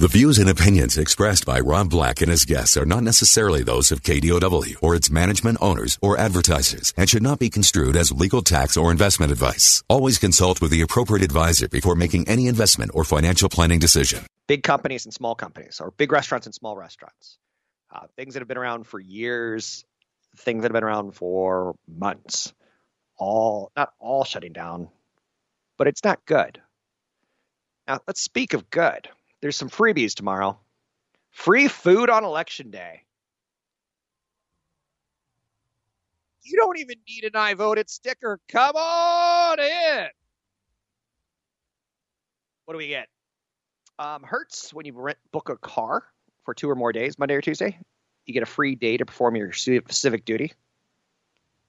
The views and opinions expressed by Rob Black and his guests are not necessarily those of KDOW or its management owners or advertisers and should not be construed as legal tax or investment advice. Always consult with the appropriate advisor before making any investment or financial planning decision. Big companies and small companies, or big restaurants and small restaurants. Uh, things that have been around for years, things that have been around for months, all not all shutting down, but it's not good. Now, let's speak of good. There's some freebies tomorrow. Free food on election day. You don't even need an I voted sticker. Come on in. What do we get? Um, Hertz, when you rent book a car for two or more days, Monday or Tuesday, you get a free day to perform your civic duty.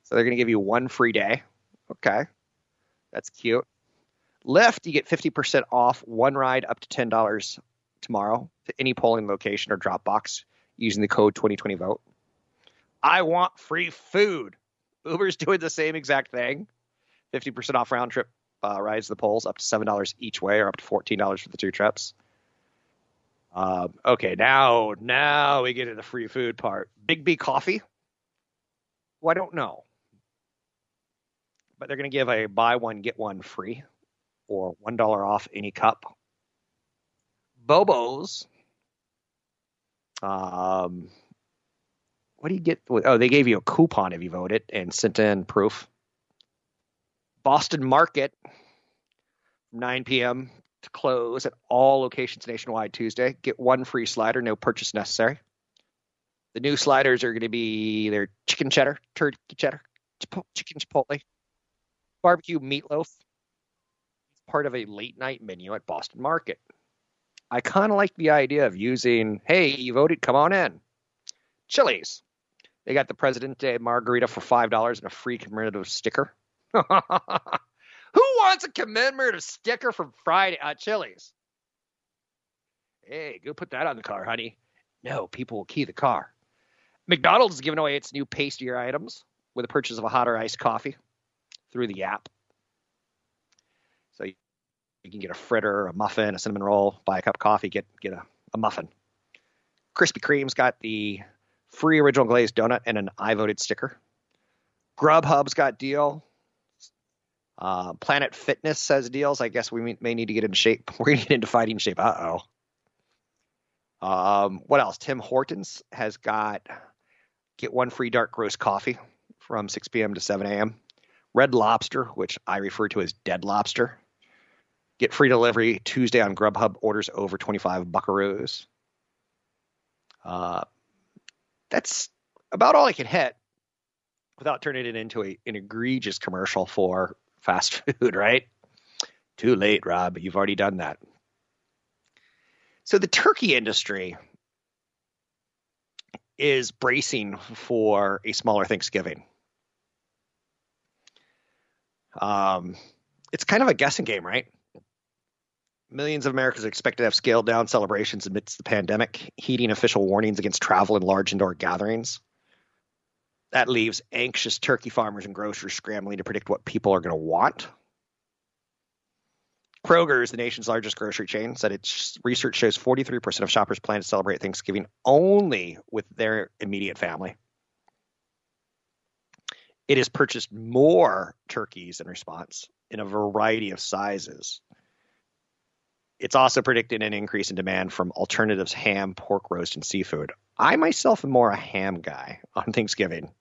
So they're going to give you one free day. Okay. That's cute. Lyft, you get 50% off one ride up to $10 tomorrow to any polling location or drop box using the code 2020vote. I want free food. Uber's doing the same exact thing. 50% off round trip uh, rides the polls up to $7 each way or up to $14 for the two trips. Um, okay, now now we get to the free food part. Biggby coffee. Well, I don't know, but they're going to give a buy one get one free, or one dollar off any cup. Bobos. Um, what do you get? Oh, they gave you a coupon if you voted and sent in proof. Boston Market, 9 p.m to close at all locations nationwide Tuesday. Get one free slider, no purchase necessary. The new sliders are going to be their chicken cheddar, turkey cheddar, chicken chipotle, barbecue meatloaf. It's part of a late night menu at Boston Market. I kind of like the idea of using, hey, you voted, come on in. Chili's. They got the Presidente Margarita for $5 and a free commemorative sticker. Who wants a commemorative sticker from Friday at Chili's? Hey, go put that on the car, honey. No, people will key the car. McDonald's is giving away its new pastier items with the purchase of a hot or iced coffee through the app. You can get a fritter, a muffin, a cinnamon roll, buy a cup of coffee, get get a, a muffin. Krispy Kreme's got the free original glazed donut and an I voted sticker. Grubhub's got deal uh, Planet Fitness says deals. I guess we may need to get into shape. We're going to get into fighting shape. Uh oh. Um, what else? Tim Hortons has got get one free dark roast coffee from 6 p.m. to 7 a.m. Red Lobster, which I refer to as Dead Lobster, get free delivery Tuesday on Grubhub orders over 25 buckaroos. Uh, that's about all I can hit without turning it into a, an egregious commercial for fast food, right? Too late, Rob. You've already done that. So the turkey industry is bracing for a smaller Thanksgiving. Um, it's kind of a guessing game, right? Millions of Americans are expected to have scaled down celebrations amidst the pandemic, heeding official warnings against travel and large indoor gatherings. That leaves anxious turkey farmers and grocers scrambling to predict what people are going to want. Kroger is the nation's largest grocery chain, said its research shows 43% of shoppers plan to celebrate Thanksgiving only with their immediate family. It has purchased more turkeys in response in a variety of sizes. It's also predicted an increase in demand from alternatives ham, pork roast, and seafood. I myself am more a ham guy on Thanksgiving.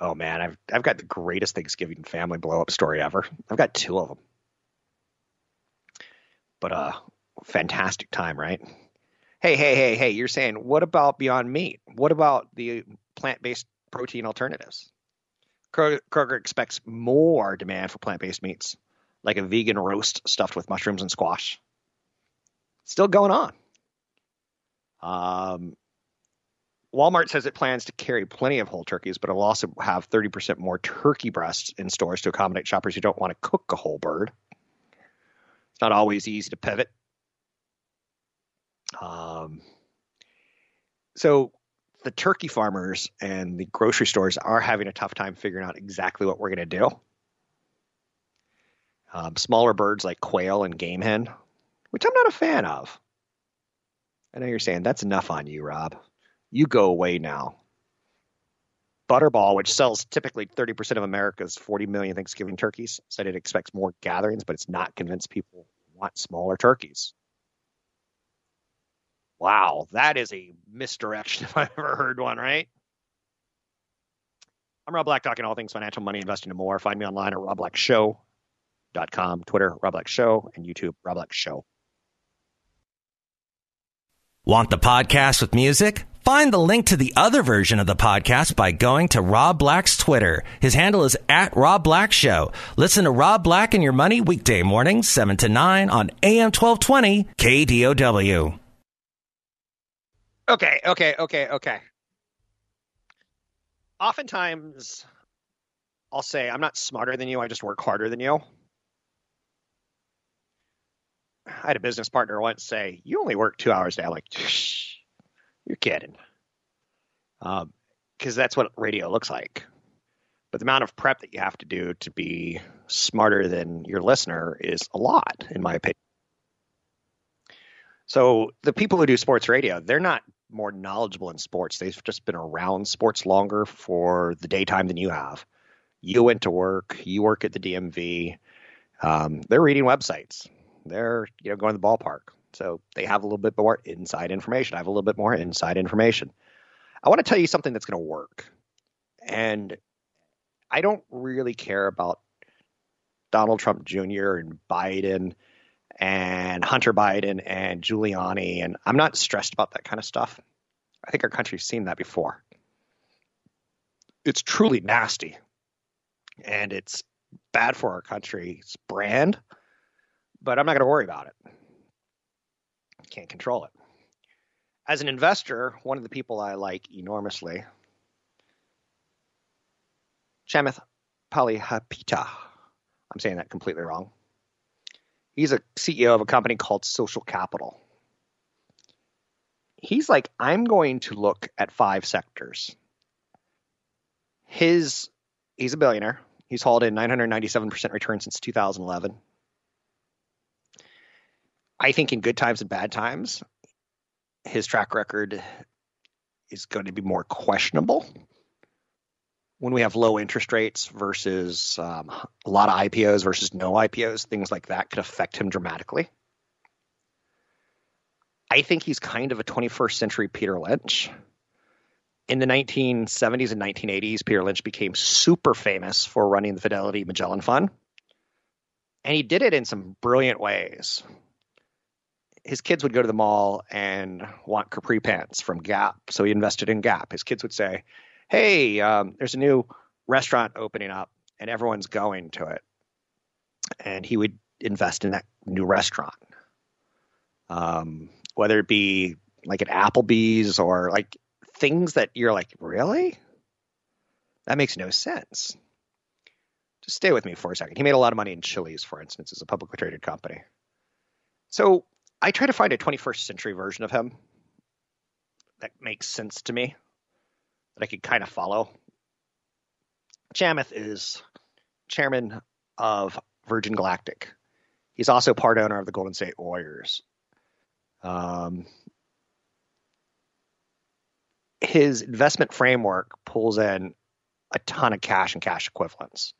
Oh man, I've I've got the greatest Thanksgiving family blow up story ever. I've got two of them. But uh fantastic time, right? Hey, hey, hey, hey, you're saying what about Beyond Meat? What about the plant-based protein alternatives? Kroger expects more demand for plant-based meats, like a vegan roast stuffed with mushrooms and squash. Still going on. Um, Walmart says it plans to carry plenty of whole turkeys, but it'll also have 30% more turkey breasts in stores to accommodate shoppers who don't want to cook a whole bird. It's not always easy to pivot. Um, so the turkey farmers and the grocery stores are having a tough time figuring out exactly what we're going to do. Um, smaller birds like quail and game hen, which I'm not a fan of. I know you're saying that's enough on you, Rob. You go away now. Butterball, which sells typically 30% of America's 40 million Thanksgiving turkeys, said it expects more gatherings, but it's not convinced people want smaller turkeys. Wow, that is a misdirection if I've ever heard one, right? I'm Rob Black, talking all things financial, money, investing, and more. Find me online at Rob Black Show, and YouTube, Rob Black Show. Want the podcast with music? Find the link to the other version of the podcast by going to Rob Black's Twitter. His handle is at Rob Black Show. Listen to Rob Black and Your Money weekday mornings, 7 to 9 on AM 1220 KDOW. Okay, okay, okay, okay. Oftentimes, I'll say, I'm not smarter than you, I just work harder than you. I had a business partner once say, You only work two hours a day. I'm like, You're kidding. Because um, that's what radio looks like. But the amount of prep that you have to do to be smarter than your listener is a lot, in my opinion. So the people who do sports radio, they're not more knowledgeable in sports. They've just been around sports longer for the daytime than you have. You went to work, you work at the DMV. Um, they're reading websites. They're you know going to the ballpark. So they have a little bit more inside information. I have a little bit more inside information. I want to tell you something that's going to work. And I don't really care about Donald Trump Jr. and Biden and Hunter Biden and Giuliani. And I'm not stressed about that kind of stuff. I think our country's seen that before. It's truly nasty and it's bad for our country's brand, but I'm not going to worry about it. Can't control it. As an investor, one of the people I like enormously, Chamath Palihapitiya. I'm saying that completely wrong. He's a CEO of a company called Social Capital. He's like, I'm going to look at five sectors. His he's a billionaire. He's hauled in 997% return since 2011. I think in good times and bad times, his track record is going to be more questionable when we have low interest rates versus um, a lot of IPOs versus no IPOs, things like that could affect him dramatically. I think he's kind of a 21st century Peter Lynch. In the 1970s and 1980s, Peter Lynch became super famous for running the Fidelity Magellan Fund. And he did it in some brilliant ways. His kids would go to the mall and want capri pants from Gap, so he invested in Gap. His kids would say, hey, um, there's a new restaurant opening up and everyone's going to it. And he would invest in that new restaurant. Um, whether it be like at Applebee's or like things that you're like, really? That makes no sense. Just stay with me for a second. He made a lot of money in Chili's, for instance, as a publicly traded company. So I try to find a 21st century version of him that makes sense to me that I could kind of follow. Chamath is chairman of Virgin Galactic. He's also part owner of the Golden State Warriors. Um, his investment framework pulls in a ton of cash and cash equivalents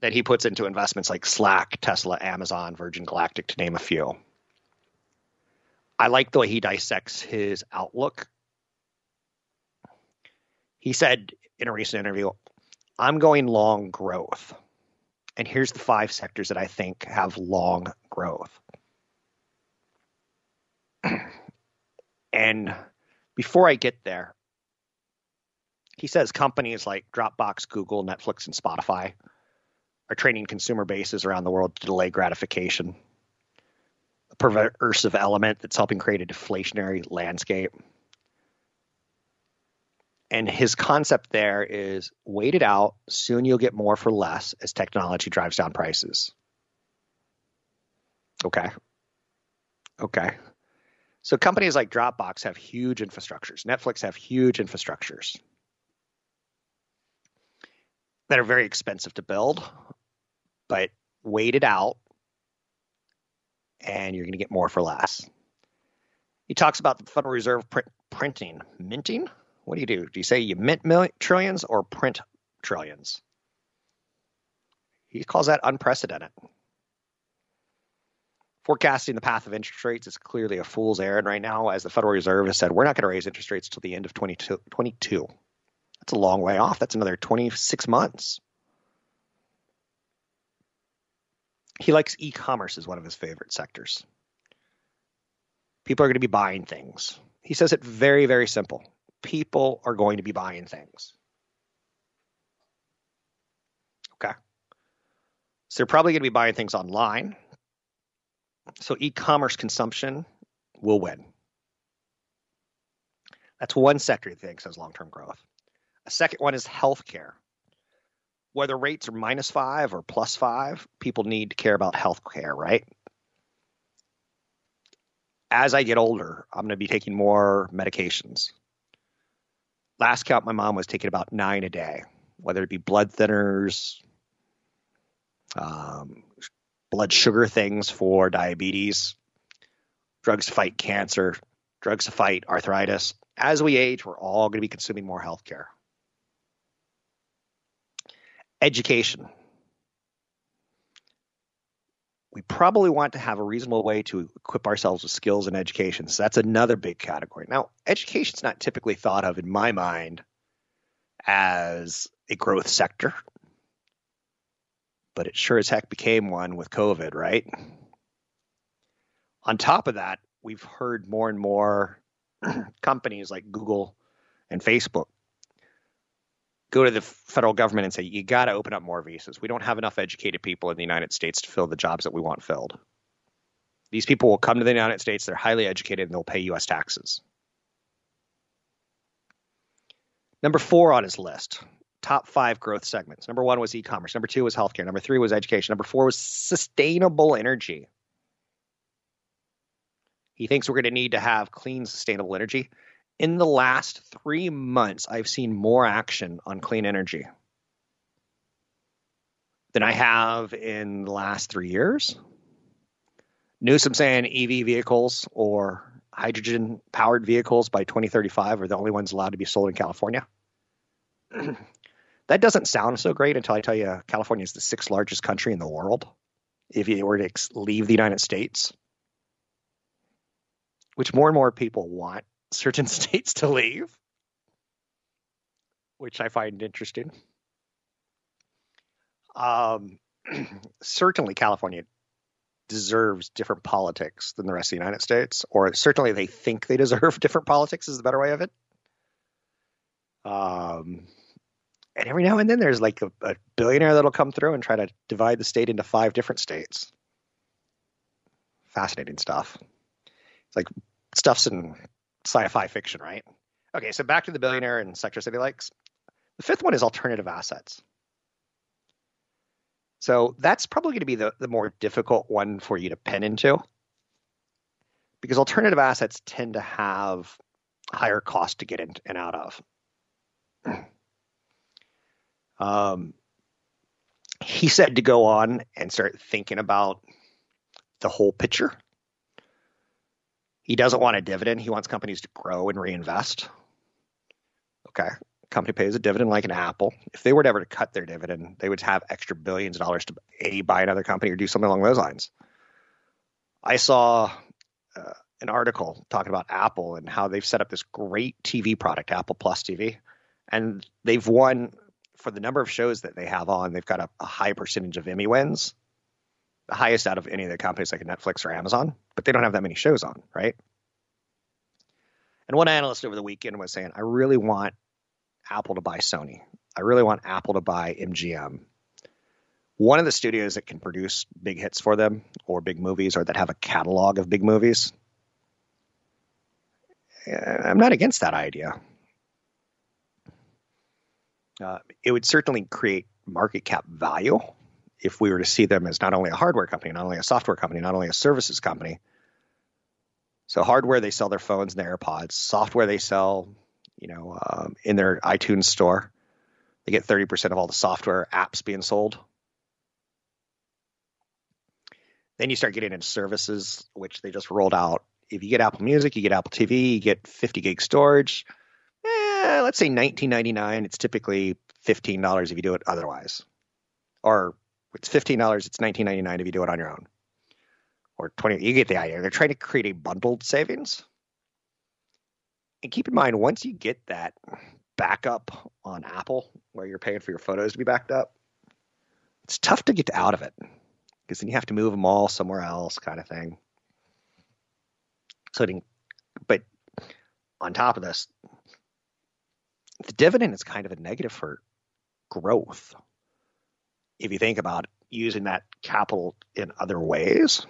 that he puts into investments like Slack, Tesla, Amazon, Virgin Galactic, to name a few. I like the way he dissects his outlook he said in a recent interview, I'm going long growth. And here's the five sectors that I think have long growth. and before I get there, he says companies like Dropbox, Google, Netflix, and Spotify are training consumer bases around the world to delay gratification. Perversive element that's helping create a deflationary landscape. And his concept there is wait it out. Soon you'll get more for less as technology drives down prices. Okay. Okay. So companies like Dropbox have huge infrastructures. Netflix have huge infrastructures that are very expensive to build, but wait it out and you're going to get more for less. He talks about the Federal Reserve print, printing, minting. What do you do? Do you say you mint million, trillions or print trillions? He calls that unprecedented. Forecasting the path of interest rates is clearly a fool's errand right now, as the Federal Reserve has said we're not going to raise interest rates till the end of 2022. That's a long way off. That's another 26 months. He likes e commerce as one of his favorite sectors. People are going to be buying things. He says it very, very simple. People are going to be buying things. Okay. So they're probably going to be buying things online. So e commerce consumption will win. That's one sector he thinks has long term growth. A second one is healthcare whether rates are minus five or plus five, people need to care about health care, right? As I get older, I'm going to be taking more medications. Last count, my mom was taking about nine a day, whether it be blood thinners, um, blood sugar things for diabetes, drugs to fight cancer, drugs to fight arthritis. As we age, we're all going to be consuming more health care. Education. We probably want to have a reasonable way to equip ourselves with skills and education. So that's another big category. Now, education's not typically thought of in my mind as a growth sector, but it sure as heck became one with COVID, right? On top of that, we've heard more and more companies like Google and Facebook go to the federal government and say, you got to open up more visas. We don't have enough educated people in the United States to fill the jobs that we want filled. These people will come to the United States, they're highly educated, and they'll pay U.S. taxes. Number four on his list top five growth segments. Number one was e commerce. Number two was healthcare. Number three was education. Number four was sustainable energy. He thinks we're going to need to have clean, sustainable energy in the last three months, I've seen more action on clean energy than I have in the last three years. Newsom saying EV vehicles or hydrogen powered vehicles by 2035 are the only ones allowed to be sold in California. that doesn't sound so great until I tell you California is the sixth largest country in the world. If you were to leave the United States, which more and more people want certain states to leave, which I find interesting. Um, certainly, California deserves different politics than the rest of the United States, or certainly they think they deserve different politics, is the better way of it. Um, and every now and then there's like a, a billionaire that'll come through and try to divide the state into five different states. Fascinating stuff. It's like stuff's in sci-fi fiction, right? Okay, so back to the billionaire and sectors that he likes. The fifth one is alternative assets. So that's probably going to be the, the more difficult one for you to pen into because alternative assets tend to have higher cost to get in and out of. Um, he said to go on and start thinking about the whole picture he doesn't want a dividend. He wants companies to grow and reinvest. Okay. Company pays a dividend like an Apple. If they were to ever to cut their dividend, they would have extra billions of dollars to a buy another company or do something along those lines. I saw uh, an article talking about Apple and how they've set up this great TV product, Apple Plus TV, and they've won for the number of shows that they have on. They've got a, a high percentage of Emmy wins the highest out of any of the companies like Netflix or Amazon, but they don't have that many shows on, right? And one analyst over the weekend was saying, I really want Apple to buy Sony. I really want Apple to buy MGM. one of the studios that can produce big hits for them or big movies or that have a catalog of big movies. I'm not against that idea. Uh, it would certainly create market cap value if we were to see them as not only a hardware company, not only a software company, not only a services company. So hardware, they sell their phones and their AirPods. Software, they sell, you know, um, in their iTunes store. They get 30% of all the software apps being sold. Then you start getting into services, which they just rolled out. If you get Apple Music, you get Apple TV, you get 50 gig storage. Eh, let's say 19.99. It's typically $15 if you do it otherwise, or it's $15. It's 19.99 if you do it on your own, or 20. You get the idea. They're trying to create a bundled savings. And keep in mind, once you get that backup on Apple, where you're paying for your photos to be backed up, it's tough to get out of it because then you have to move them all somewhere else, kind of thing. So, it, but on top of this, the dividend is kind of a negative for growth. If you think about using that capital in other ways,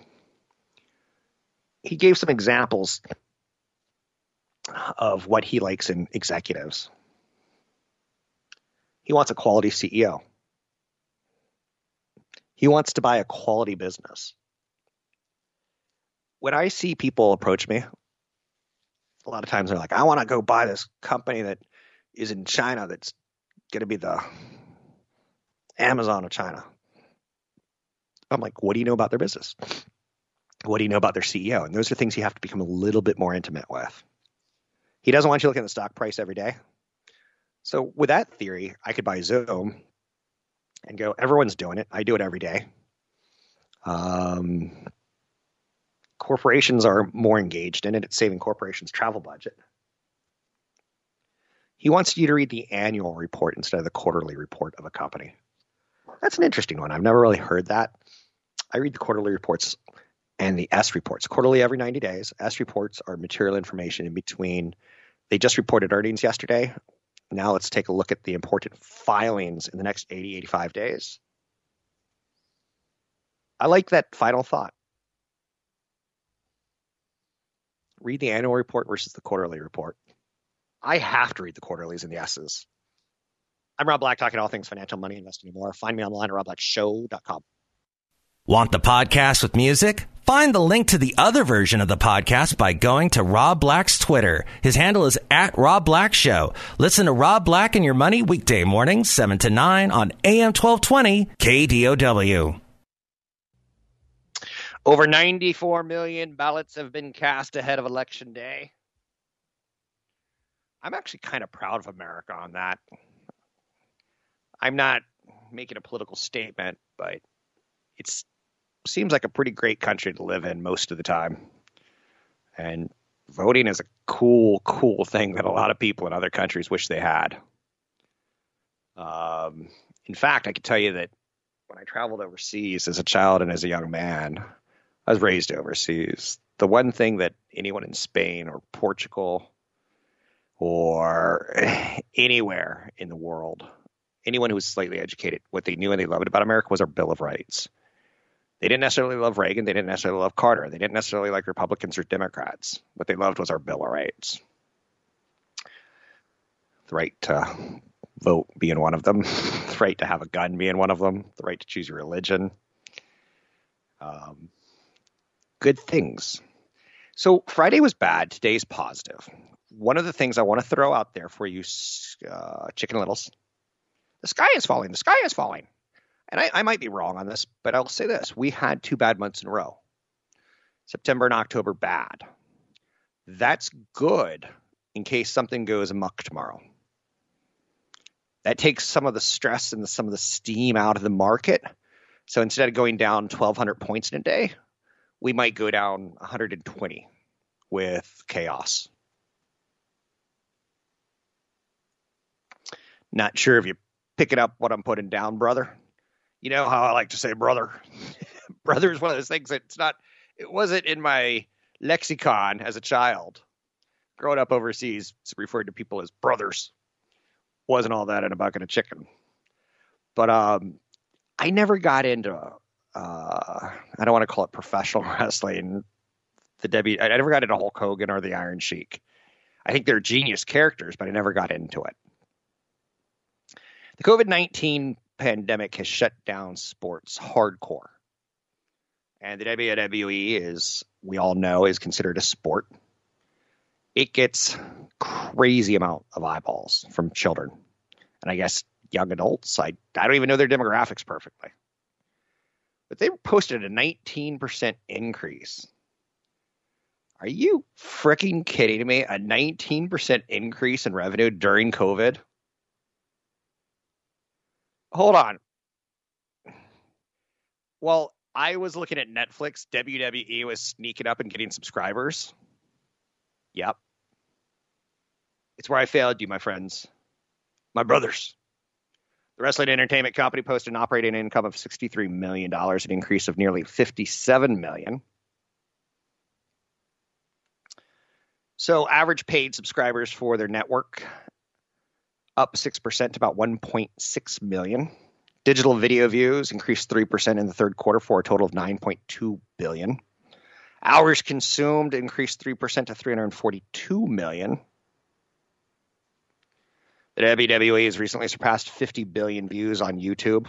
he gave some examples of what he likes in executives. He wants a quality CEO. He wants to buy a quality business. When I see people approach me, a lot of times they're like, I want to go buy this company that is in China that's going to be the Amazon of China. I'm like, what do you know about their business? What do you know about their CEO? And those are things you have to become a little bit more intimate with. He doesn't want you looking at the stock price every day. So with that theory, I could buy Zoom and go, everyone's doing it. I do it every day. Um, corporations are more engaged in it. It's saving corporations travel budget. He wants you to read the annual report instead of the quarterly report of a company. That's an interesting one. I've never really heard that. I read the quarterly reports and the S reports. Quarterly every 90 days. S reports are material information in between. They just reported earnings yesterday. Now let's take a look at the important filings in the next 80, 85 days. I like that final thought. Read the annual report versus the quarterly report. I have to read the quarterlies and the S's. I'm Rob Black, talking all things financial, money, investing, and more. Find me online at robblackshow.com. Want the podcast with music? Find the link to the other version of the podcast by going to Rob Black's Twitter. His handle is at Rob Black Show. Listen to Rob Black and Your Money weekday mornings, 7 to 9 on AM 1220 KDOW. Over 94 million ballots have been cast ahead of Election Day. I'm actually kind of proud of America on that. I'm not making a political statement, but it seems like a pretty great country to live in most of the time. And voting is a cool, cool thing that a lot of people in other countries wish they had. Um, in fact, I can tell you that when I traveled overseas as a child and as a young man, I was raised overseas. The one thing that anyone in Spain or Portugal or anywhere in the world, anyone who was slightly educated, what they knew and they loved about America was our Bill of Rights. They didn't necessarily love Reagan. They didn't necessarily love Carter. They didn't necessarily like Republicans or Democrats. What they loved was our Bill of Rights. The right to vote being one of them, the right to have a gun being one of them, the right to choose your religion. Um, good things. So Friday was bad. Today's positive. one of the things I want to throw out there for you, uh, chicken littles, the sky is falling. The sky is falling. And I, I might be wrong on this, but I'll say this: we had two bad months in a row. September and October bad. That's good in case something goes amok tomorrow. That takes some of the stress and the, some of the steam out of the market. So instead of going down 1,200 points in a day, we might go down 120 with chaos. Not sure if you picking up what I'm putting down, brother. You know how I like to say brother. brother is one of those things that's not, it wasn't in my lexicon as a child. Growing up overseas, referred to people as brothers. Wasn't all that in a bucket of chicken. But um, I never got into. Uh, I don't want to call it professional wrestling. The W. I never got into Hulk Hogan or the Iron Sheik. I think they're genius characters, but I never got into it. The COVID 19 pandemic has shut down sports hardcore. And the WWE is, we all know, is considered a sport. It gets crazy amount of eyeballs from children. And I guess young adults. I, I don't even know their demographics perfectly. But they posted a 19% increase. Are you freaking kidding me? A 19% increase in revenue during COVID? Hold on. Well, I was looking at Netflix. WWE was sneaking up and getting subscribers. Yep. It's where I failed you, my friends. My brothers. The wrestling entertainment company posted an operating income of $63 million, an increase of nearly 57 million. So, average paid subscribers for their network up 6% to about 1.6 million. Digital video views increased 3% in the third quarter for a total of 9.2 billion. Hours consumed increased 3% to 342 million. The WWE has recently surpassed 50 billion views on YouTube,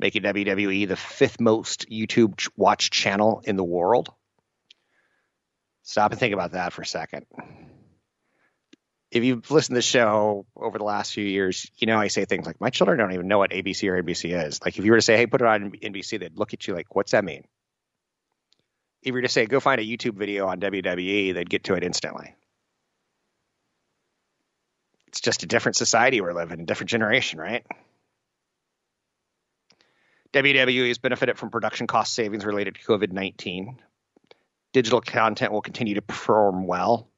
making WWE the fifth most YouTube watched channel in the world. Stop and think about that for a second. If you've listened to the show over the last few years, you know I say things like, my children don't even know what ABC or NBC is. Like, if you were to say, hey, put it on NBC, they'd look at you like, what's that mean? If you were to say, go find a YouTube video on WWE, they'd get to it instantly it's just a different society we're living, in, a different generation, right? WWE has benefited from production cost savings related to COVID 19. Digital content will continue to perform well.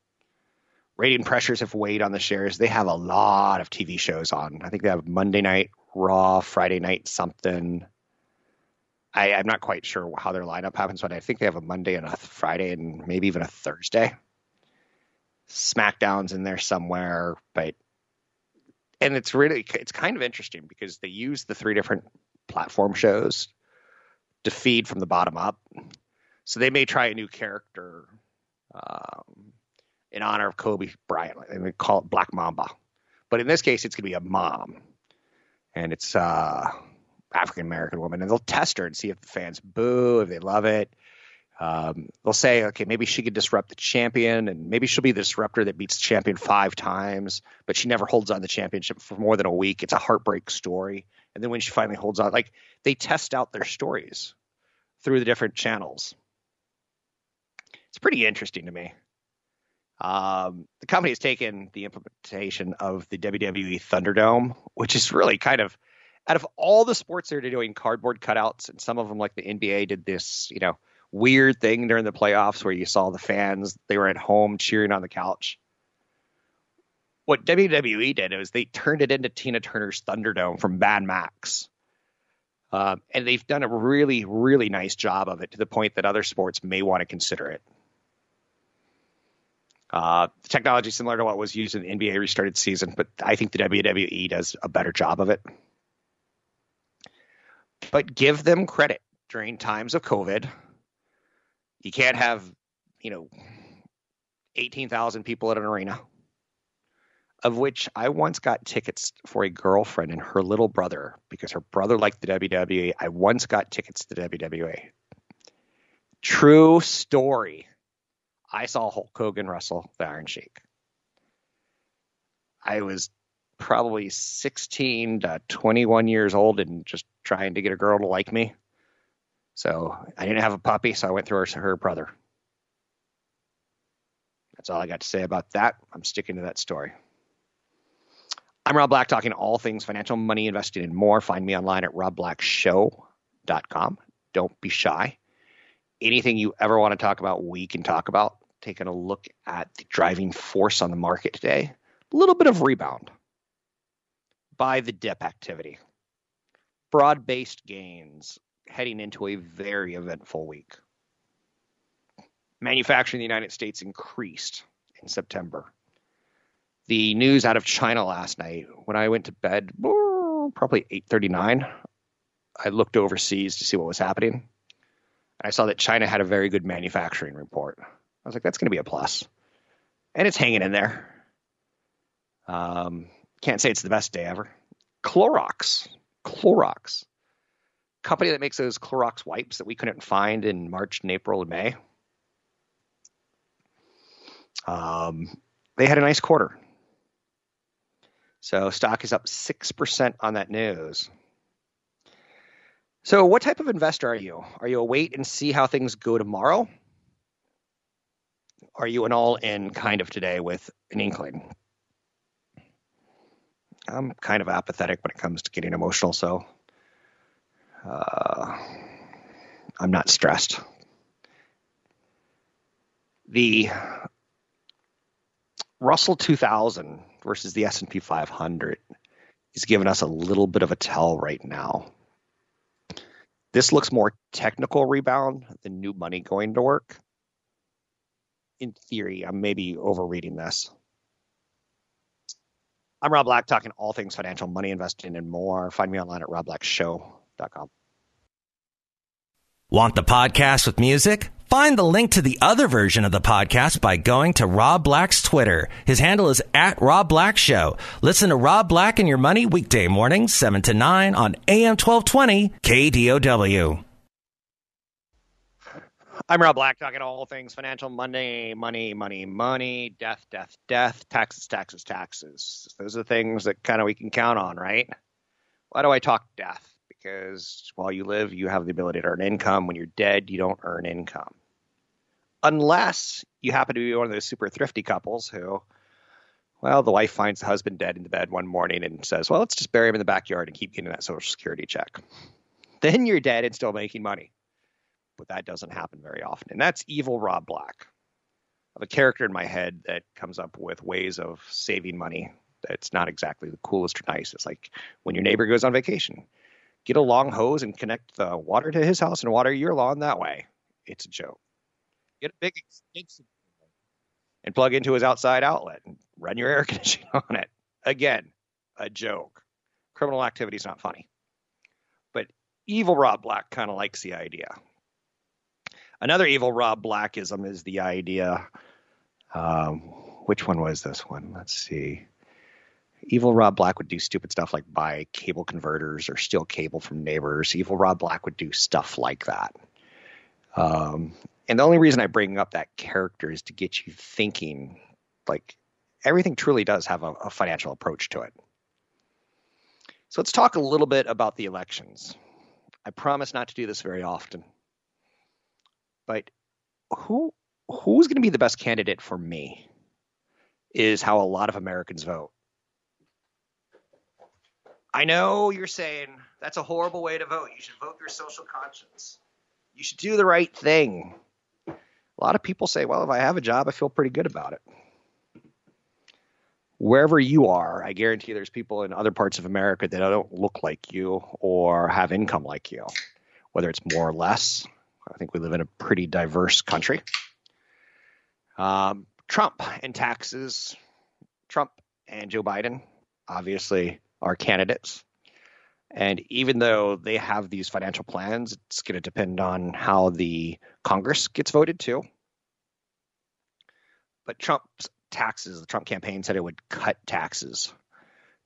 Rating pressures have weighed on the shares. They have a lot of TV shows on. I think they have Monday Night Raw, Friday Night something. I, am not quite sure how their lineup happens, but I think they have a Monday and a Friday and maybe even a Thursday. SmackDown's in there somewhere, but and it's really it's kind of interesting because they use the three different platform shows to feed from the bottom up. So they may try a new character um, in honor of Kobe Bryant, and they call it Black Mamba. But in this case, it's going to be a mom, and it's uh, African American woman, and they'll test her and see if the fans boo, if they love it. Um, they'll say, okay, maybe she could disrupt the champion, and maybe she'll be the disruptor that beats the champion five times, but she never holds on the championship for more than a week. It's a heartbreak story. And then when she finally holds on, like they test out their stories through the different channels. It's pretty interesting to me. Um, the company has taken the implementation of the WWE Thunderdome, which is really kind of out of all the sports they're doing cardboard cutouts, and some of them like the NBA did this, you know weird thing during the playoffs where you saw the fans they were at home cheering on the couch. What WWE did was they turned it into Tina Turner's Thunderdome from Mad Max. Um, and they've done a really, really nice job of it to the point that other sports may want to consider it. Uh, the technology similar to what was used in the NBA restarted season, but I think the WWE does a better job of it. But give them credit during times of COVID you can't have, you know, 18,000 people at an arena, of which I once got tickets for a girlfriend and her little brother because her brother liked the WWE. I once got tickets to the WWE. True story. I saw Hulk Hogan wrestle the Iron Sheik. I was probably 16 to 21 years old and just trying to get a girl to like me. So I didn't have a puppy, so I went through her, her brother. That's all I got to say about that. I'm sticking to that story. I'm Rob Black, talking all things financial, money, investing, and more. Find me online at robblackshow.com. Don't be shy. Anything you ever want to talk about, we can talk about. Taking a look at the driving force on the market today, a little bit of rebound buy the dip activity. Broad based gains heading into a very eventful week. Manufacturing in the United States increased in September. The news out of China last night, when I went to bed, oh, probably 8:39, I looked overseas to see what was happening. And I saw that China had a very good manufacturing report. I was like, that's going to be a plus. And it's hanging in there. Um, can't say it's the best day ever. Clorox. Clorox. Company that makes those Clorox wipes that we couldn't find in March and April and May. Um, they had a nice quarter. So stock is up 6% on that news. So, what type of investor are you? Are you a wait and see how things go tomorrow? Are you an all in kind of today with an inkling? I'm kind of apathetic when it comes to getting emotional, so uh, I'm not stressed. The Russell 2000 versus the S&P 500 is giving us a little bit of a tell right now. This looks more technical rebound than new money going to work. In theory, I'm maybe overreading this. I'm Rob Black, talking all things financial, money, investing, and more. Find me online at robblackshow.com. Want the podcast with music? Find the link to the other version of the podcast by going to Rob Black's Twitter. His handle is at Rob Black Show. Listen to Rob Black and Your Money weekday mornings, 7 to 9 on AM 1220 KDOW. I'm Rob Black, talking all things financial, money, money, money, money, death, death, death, taxes, taxes, taxes. Those are the things that kind of we can count on, right? Why do I talk death? because while you live, you have the ability to earn income. When you're dead, you don't earn income. Unless you happen to be one of those super thrifty couples who, well, the wife finds the husband dead in the bed one morning and says, well, let's just bury him in the backyard and keep getting that social security check. Then you're dead and still making money. But that doesn't happen very often. And that's evil Rob Black. I have a character in my head that comes up with ways of saving money that's not exactly the coolest or nicest. Like when your neighbor goes on vacation, get a long hose and connect the water to his house and water your lawn that way. It's a joke. Get a big extension and plug into his outside outlet and run your air conditioning on it. Again, a joke. Criminal activity is not funny. But evil Rob Black kind of likes the idea. Another evil Rob Blackism is the idea. Um, which one was this one? Let's see. Evil Rob Black would do stupid stuff like buy cable converters or steal cable from neighbors. Evil Rob Black would do stuff like that. Um, and the only reason I bring up that character is to get you thinking like everything truly does have a, a financial approach to it. So let's talk a little bit about the elections. I promise not to do this very often. But who who's going to be the best candidate for me is how a lot of Americans vote. I know you're saying that's a horrible way to vote. You should vote your social conscience. You should do the right thing. A lot of people say, well, if I have a job, I feel pretty good about it. Wherever you are, I guarantee there's people in other parts of America that don't look like you or have income like you, whether it's more or less. I think we live in a pretty diverse country. Um, Trump and taxes. Trump and Joe Biden, obviously, are candidates. And even though they have these financial plans, it's going to depend on how the Congress gets voted too. But Trump's taxes, the Trump campaign said it would cut taxes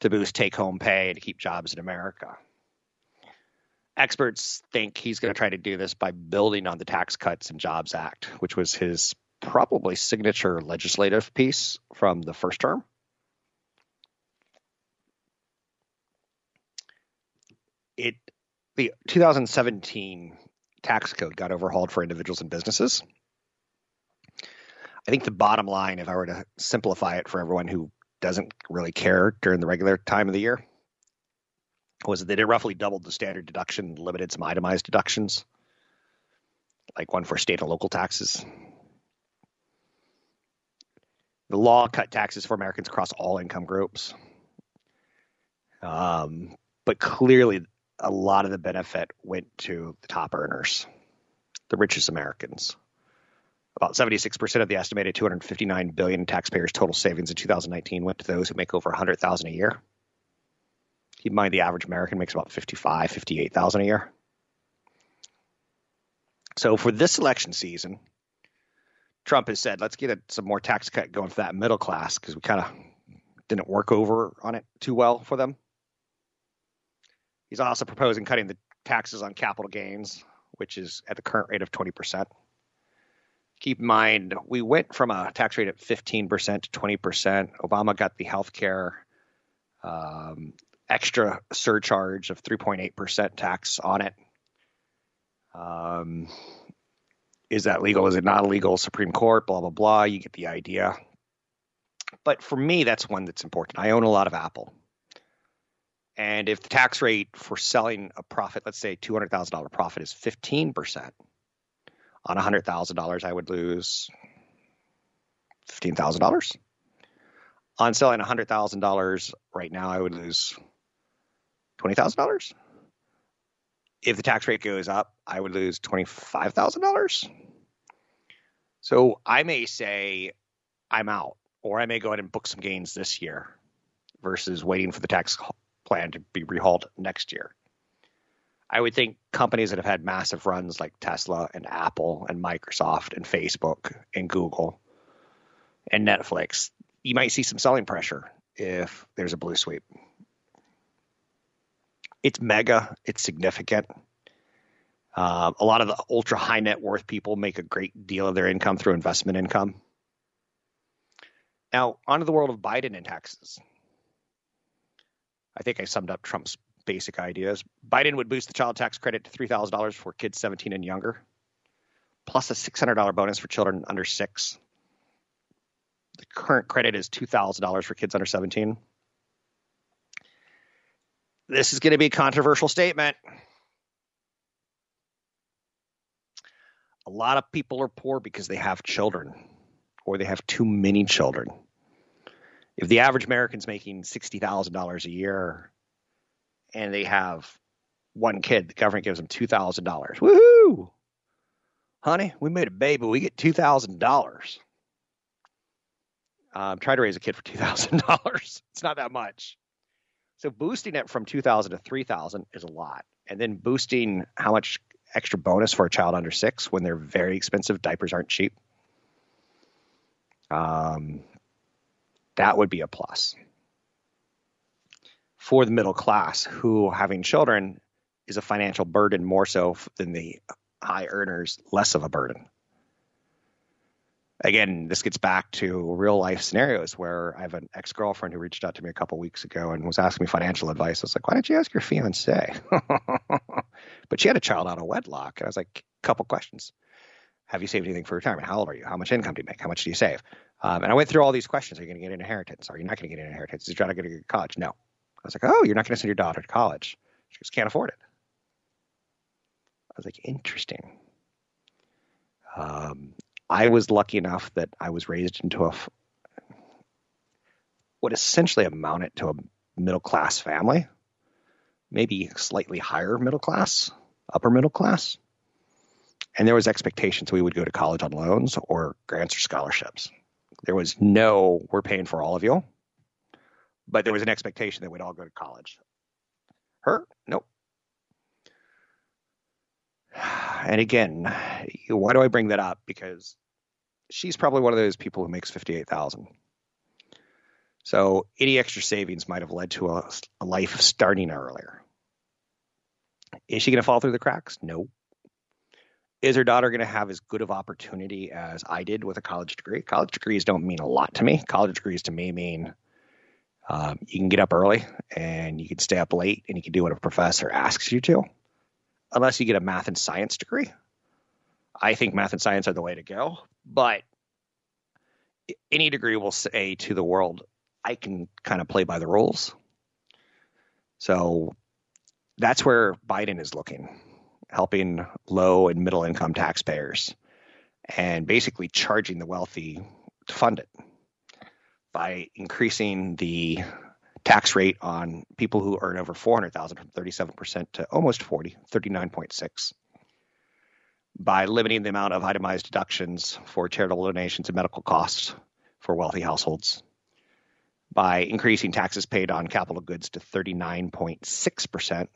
to boost take home pay and to keep jobs in America. Experts think he's going to try to do this by building on the Tax Cuts and Jobs Act, which was his probably signature legislative piece from the first term. it the 2017 tax code got overhauled for individuals and businesses. I think the bottom line, if I were to simplify it for everyone who doesn't really care during the regular time of the year, was that it roughly doubled the standard deduction, limited some itemized deductions, like one for state and local taxes. The law cut taxes for Americans across all income groups. Um, but clearly, a lot of the benefit went to the top earners, the richest Americans. About 76% of the estimated 259 billion taxpayers' total savings in 2019 went to those who make over 100,000 a year. Keep in mind the average American makes about 55, 58,000 a year. So for this election season, Trump has said, let's get a, some more tax cut going for that middle class because we kind of didn't work over on it too well for them. He's also proposing cutting the taxes on capital gains, which is at the current rate of 20%. Keep in mind, we went from a tax rate of 15% to 20%. Obama got the health care um, extra surcharge of 3.8% tax on it. Um, is that legal? Is it not illegal? Supreme Court, blah, blah, blah. You get the idea. But for me, that's one that's important. I own a lot of Apple. And if the tax rate for selling a profit, let's say $200,000 profit is 15%, on $100,000, I would lose $15,000. On selling $100,000 right now, I would lose $20,000. If the tax rate goes up, I would lose $25,000. So I may say I'm out, or I may go ahead and book some gains this year versus waiting for the tax plan to be rehauled next year. I would think companies that have had massive runs like Tesla and Apple and Microsoft and Facebook and Google and Netflix, you might see some selling pressure if there's a blue sweep. It's mega, it's significant. Uh, a lot of the ultra high net worth people make a great deal of their income through investment income. Now, onto the world of Biden and taxes. I think I summed up Trump's basic ideas. Biden would boost the child tax credit to $3,000 for kids 17 and younger, plus a $600 bonus for children under six. The current credit is $2,000 for kids under 17. This is going to be a controversial statement. A lot of people are poor because they have children or they have too many children if the average American's making sixty thousand dollars a year, and they have one kid, the government gives them two thousand dollars. Woohoo! Honey, we made a baby. We get two thousand dollars. Um, I'm trying to raise a kid for two thousand dollars. It's not that much. So boosting it from two thousand to three thousand is a lot, and then boosting how much extra bonus for a child under six when they're very expensive. Diapers aren't cheap. Um, that would be a plus. For the middle class, who having children is a financial burden more so than the high earners, less of a burden. Again, this gets back to real life scenarios where I have an ex girlfriend who reached out to me a couple weeks ago and was asking me financial advice. I was like, why don't you ask your fiance? but she had a child out of wedlock. And I was like, a couple questions. Have you saved anything for retirement? How old are you? How much income do you make? How much do you save? Um, and I went through all these questions. Are you going to get an inheritance? Are you not going to get an inheritance? Is your daughter going to get to college? No. I was like, oh, you're not going to send your daughter to college. She just can't afford it. I was like, interesting. Um, I was lucky enough that I was raised into a what essentially amounted to a middle class family, maybe slightly higher middle class, upper middle class and there was expectations we would go to college on loans or grants or scholarships. There was no, we're paying for all of you, but there was an expectation that we'd all go to college. Her, nope. And again, why do I bring that up? Because she's probably one of those people who makes fifty-eight thousand. So any extra savings might have led to a, a life starting earlier. Is she going to fall through the cracks? No is her daughter going to have as good of opportunity as I did with a college degree? College degrees don't mean a lot to me. College degrees to me mean um, you can get up early and you can stay up late and you can do what a professor asks you to, unless you get a math and science degree. I think math and science are the way to go, but any degree will say to the world, I can kind of play by the rules. So that's where Biden is looking helping low and middle income taxpayers and basically charging the wealthy to fund it by increasing the tax rate on people who earn over 400,000 from 37% to almost 40, 39.6 by limiting the amount of itemized deductions for charitable donations and medical costs for wealthy households by increasing taxes paid on capital goods to 39.6%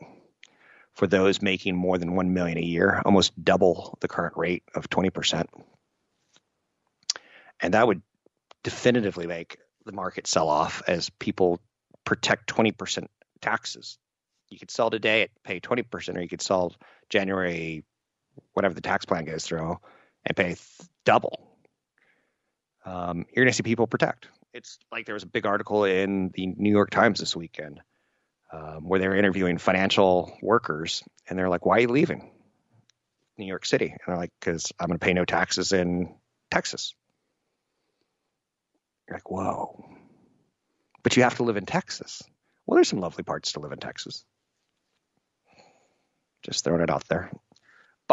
for those making more than 1 million a year, almost double the current rate of 20%. And that would definitively make the market sell off as people protect 20% taxes. You could sell today at pay 20%, or you could sell January, whatever the tax plan goes through, and pay double. Um, you're going to see people protect. It's like there was a big article in the New York Times this weekend um, where they were interviewing financial workers, and they're like, "Why are you leaving New York City?" And they're like, "Because I'm going to pay no taxes in Texas." You're like, "Whoa!" But you have to live in Texas. Well, there's some lovely parts to live in Texas. Just throwing it out there.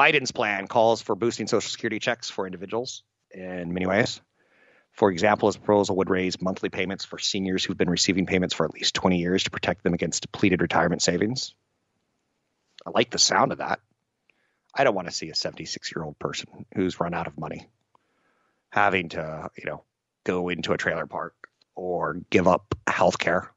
Biden's plan calls for boosting Social Security checks for individuals in many ways. For example, his proposal would raise monthly payments for seniors who've been receiving payments for at least 20 years to protect them against depleted retirement savings. I like the sound of that. I don't want to see a 76 year old person who's run out of money having to, you know, go into a trailer park or give up health care.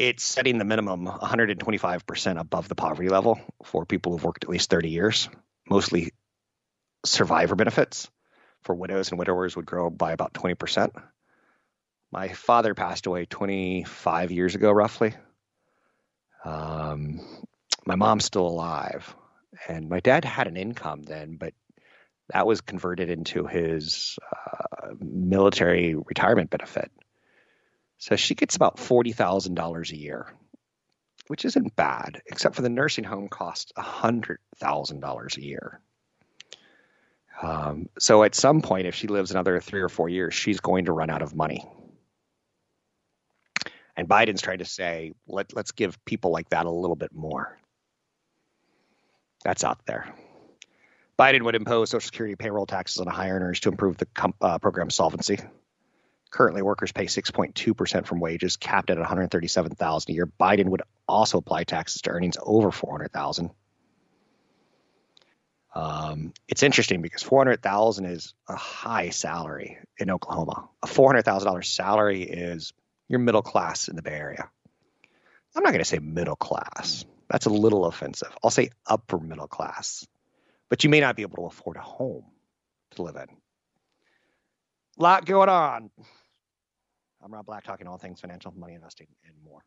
It's setting the minimum 125% above the poverty level for people who've worked at least 30 years, mostly survivor benefits for widows and widowers would grow by about 20%. My father passed away 25 years ago, roughly. Um, my mom's still alive, and my dad had an income then, but that was converted into his uh, military retirement benefit. So she gets about $40,000 a year, which isn't bad, except for the nursing home costs $100,000 a year. Um, so at some point, if she lives another three or four years, she's going to run out of money. And Biden's trying to say, Let, let's give people like that a little bit more. That's out there. Biden would impose Social Security payroll taxes on high earners to improve the com- uh, program's solvency. Currently, workers pay 6.2% from wages, capped at 137,000 a year. Biden would also apply taxes to earnings over 400,000. Um, it's interesting because four hundred thousand is a high salary in Oklahoma. A four hundred thousand dollars salary is your middle class in the Bay Area. I'm not going to say middle class. That's a little offensive. I'll say upper middle class. But you may not be able to afford a home to live in. Lot going on. I'm Rob Black, talking all things financial, money investing, and more.